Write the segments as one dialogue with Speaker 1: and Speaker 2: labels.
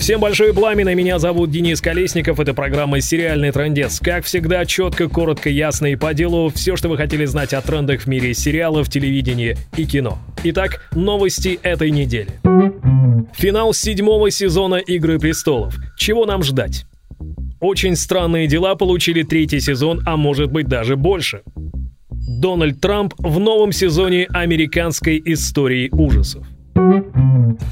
Speaker 1: Всем большое пламя, меня зовут Денис Колесников, это программа «Сериальный трендец». Как всегда, четко, коротко, ясно и по делу, все, что вы хотели знать о трендах в мире сериалов, телевидения и кино. Итак, новости этой недели. Финал седьмого сезона «Игры престолов». Чего нам ждать? Очень странные дела получили третий сезон, а может быть даже больше. Дональд Трамп в новом сезоне американской истории ужасов.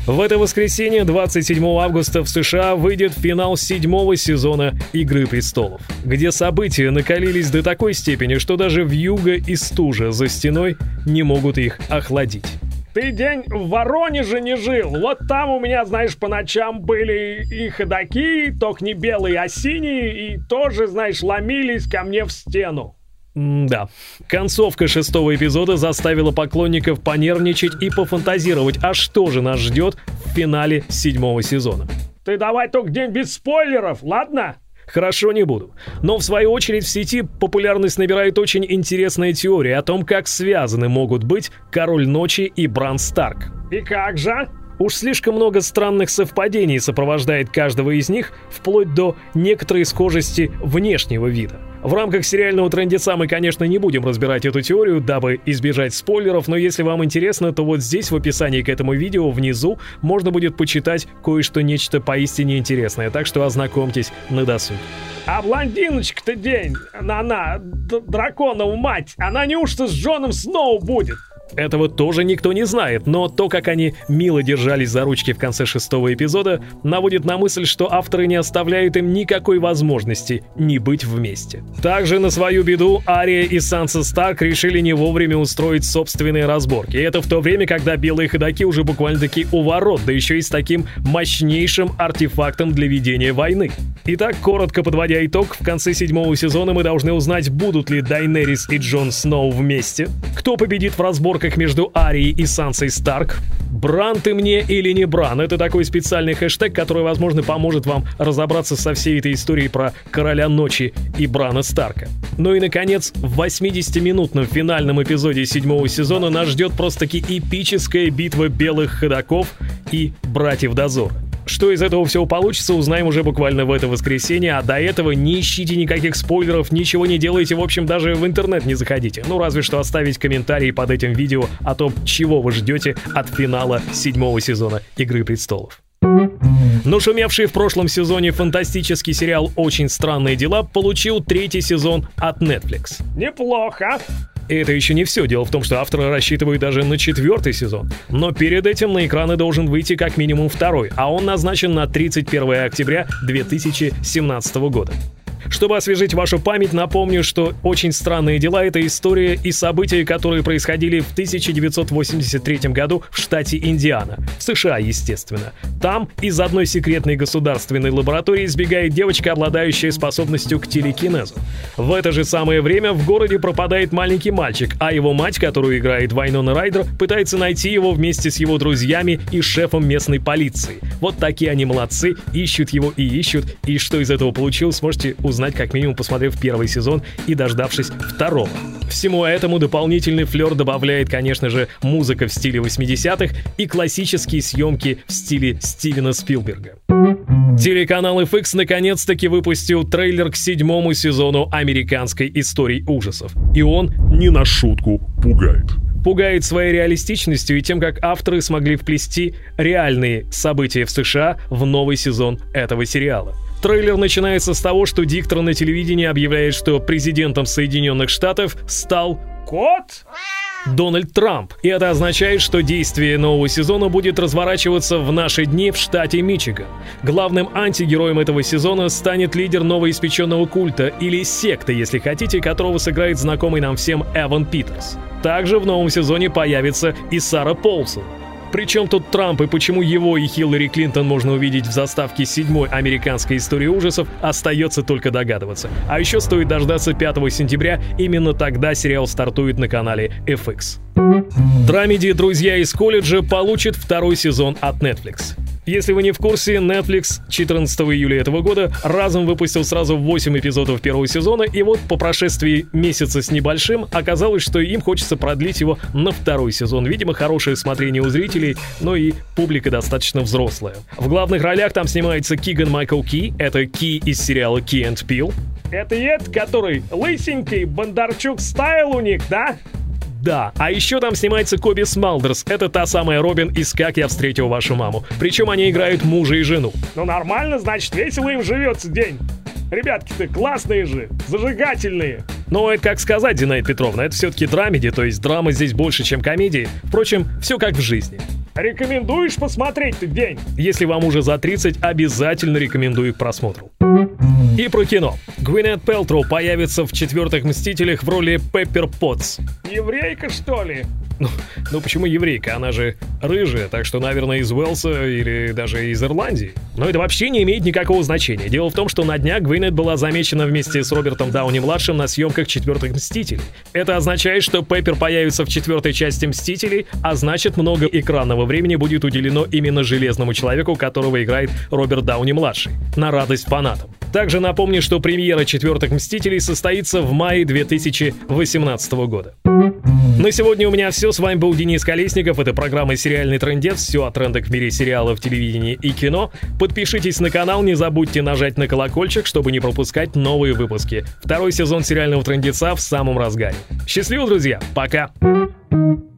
Speaker 1: В это воскресенье, 27 августа, в США выйдет финал седьмого сезона «Игры престолов», где события накалились до такой степени, что даже вьюга и стужа за стеной не могут их охладить.
Speaker 2: Ты день в Воронеже не жил. Вот там у меня, знаешь, по ночам были и ходаки, только не белые, а синие, и тоже, знаешь, ломились ко мне в стену.
Speaker 1: Да. Концовка шестого эпизода заставила поклонников понервничать и пофантазировать, а что же нас ждет в финале седьмого сезона.
Speaker 2: Ты давай только день без спойлеров, ладно?
Speaker 1: Хорошо, не буду. Но в свою очередь в сети популярность набирает очень интересная теория о том, как связаны могут быть Король Ночи и Бран Старк.
Speaker 2: И как же?
Speaker 1: Уж слишком много странных совпадений сопровождает каждого из них, вплоть до некоторой схожести внешнего вида. В рамках сериального трендеца мы, конечно, не будем разбирать эту теорию, дабы избежать спойлеров, но если вам интересно, то вот здесь в описании к этому видео внизу можно будет почитать кое-что нечто поистине интересное, так что ознакомьтесь на досуге.
Speaker 2: А блондиночка-то день, она, драконова мать, она неужто с Джоном Сноу будет?
Speaker 1: Этого тоже никто не знает, но то, как они мило держались за ручки в конце шестого эпизода, наводит на мысль, что авторы не оставляют им никакой возможности не быть вместе. Также на свою беду Ария и Санса Старк решили не вовремя устроить собственные разборки. И это в то время, когда белые ходаки уже буквально-таки у ворот, да еще и с таким мощнейшим артефактом для ведения войны. Итак, коротко подводя итог, в конце седьмого сезона мы должны узнать, будут ли Дайнерис и Джон Сноу вместе, кто победит в разборке разборках между Арией и Сансой Старк. Бран ты мне или не Бран? Это такой специальный хэштег, который, возможно, поможет вам разобраться со всей этой историей про Короля Ночи и Брана Старка. Ну и, наконец, в 80-минутном финальном эпизоде седьмого сезона нас ждет просто-таки эпическая битва белых ходаков и братьев Дозора. Что из этого всего получится, узнаем уже буквально в это воскресенье, а до этого не ищите никаких спойлеров, ничего не делайте, в общем, даже в интернет не заходите. Ну, разве что оставить комментарии под этим видео о том, чего вы ждете от финала седьмого сезона «Игры престолов». Но шумевший в прошлом сезоне фантастический сериал «Очень странные дела» получил третий сезон от Netflix.
Speaker 2: Неплохо.
Speaker 1: И это еще не все. Дело в том, что авторы рассчитывают даже на четвертый сезон. Но перед этим на экраны должен выйти как минимум второй, а он назначен на 31 октября 2017 года. Чтобы освежить вашу память, напомню, что «Очень странные дела» — это история и события, которые происходили в 1983 году в штате Индиана, в США, естественно. Там из одной секретной государственной лаборатории сбегает девочка, обладающая способностью к телекинезу. В это же самое время в городе пропадает маленький мальчик, а его мать, которую играет Вайнона Райдер, пытается найти его вместе с его друзьями и шефом местной полиции. Вот такие они молодцы, ищут его и ищут, и что из этого получилось, можете узнать узнать, как минимум посмотрев первый сезон и дождавшись второго. Всему этому дополнительный флер добавляет, конечно же, музыка в стиле 80-х и классические съемки в стиле Стивена Спилберга. Телеканал FX наконец-таки выпустил трейлер к седьмому сезону американской истории ужасов. И он не на шутку пугает пугает своей реалистичностью и тем, как авторы смогли вплести реальные события в США в новый сезон этого сериала. Трейлер начинается с того, что диктор на телевидении объявляет, что президентом Соединенных Штатов стал
Speaker 2: кот
Speaker 1: Дональд Трамп. И это означает, что действие нового сезона будет разворачиваться в наши дни в штате Мичиган. Главным антигероем этого сезона станет лидер новоиспеченного культа, или секты, если хотите, которого сыграет знакомый нам всем Эван Питерс. Также в новом сезоне появится и Сара Полсон. Причем тут Трамп и почему его и Хиллари Клинтон можно увидеть в заставке седьмой американской истории ужасов, остается только догадываться. А еще стоит дождаться 5 сентября, именно тогда сериал стартует на канале FX. Драмеди «Друзья из колледжа» получит второй сезон от Netflix. Если вы не в курсе, Netflix 14 июля этого года разом выпустил сразу 8 эпизодов первого сезона, и вот по прошествии месяца с небольшим оказалось, что им хочется продлить его на второй сезон. Видимо, хорошее смотрение у зрителей, но и публика достаточно взрослая. В главных ролях там снимается Киган Майкл Ки, это Ки из сериала Key and Peele.
Speaker 2: Это Ед, который лысенький, Бондарчук стайл у них, да?
Speaker 1: Да, а еще там снимается Коби Смалдерс. Это та самая Робин из «Как я встретил вашу маму». Причем они играют мужа и жену.
Speaker 2: Ну нормально, значит, весело им живется день. Ребятки-то классные же, зажигательные.
Speaker 1: Но это как сказать, Динаид Петровна, это все-таки драмеди, то есть драма здесь больше, чем комедии. Впрочем, все как в жизни.
Speaker 2: Рекомендуешь посмотреть ты день?
Speaker 1: Если вам уже за 30, обязательно рекомендую к просмотру. И про кино. Гвинет Пелтроу появится в четвертых «Мстителях» в роли Пеппер Потс.
Speaker 2: Еврейка, что ли?
Speaker 1: Ну, ну почему еврейка? Она же рыжая, так что, наверное, из Уэлса или даже из Ирландии. Но это вообще не имеет никакого значения. Дело в том, что на днях Гвинет была замечена вместе с Робертом Дауни-младшим на съемках четвертых «Мстителей». Это означает, что Пеппер появится в четвертой части «Мстителей», а значит, много экранного времени будет уделено именно Железному Человеку, которого играет Роберт Дауни-младший. На радость фанатам. Также напомню, что премьера четвертых «Мстителей» состоится в мае 2018 года. На сегодня у меня все. С вами был Денис Колесников. Это программа «Сериальный трендец». Все о трендах в мире сериалов, телевидения и кино. Подпишитесь на канал, не забудьте нажать на колокольчик, чтобы не пропускать новые выпуски. Второй сезон «Сериального трендеца» в самом разгаре. Счастливо, друзья. Пока.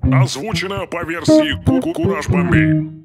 Speaker 3: Озвучено по версии Кураж Бомбей.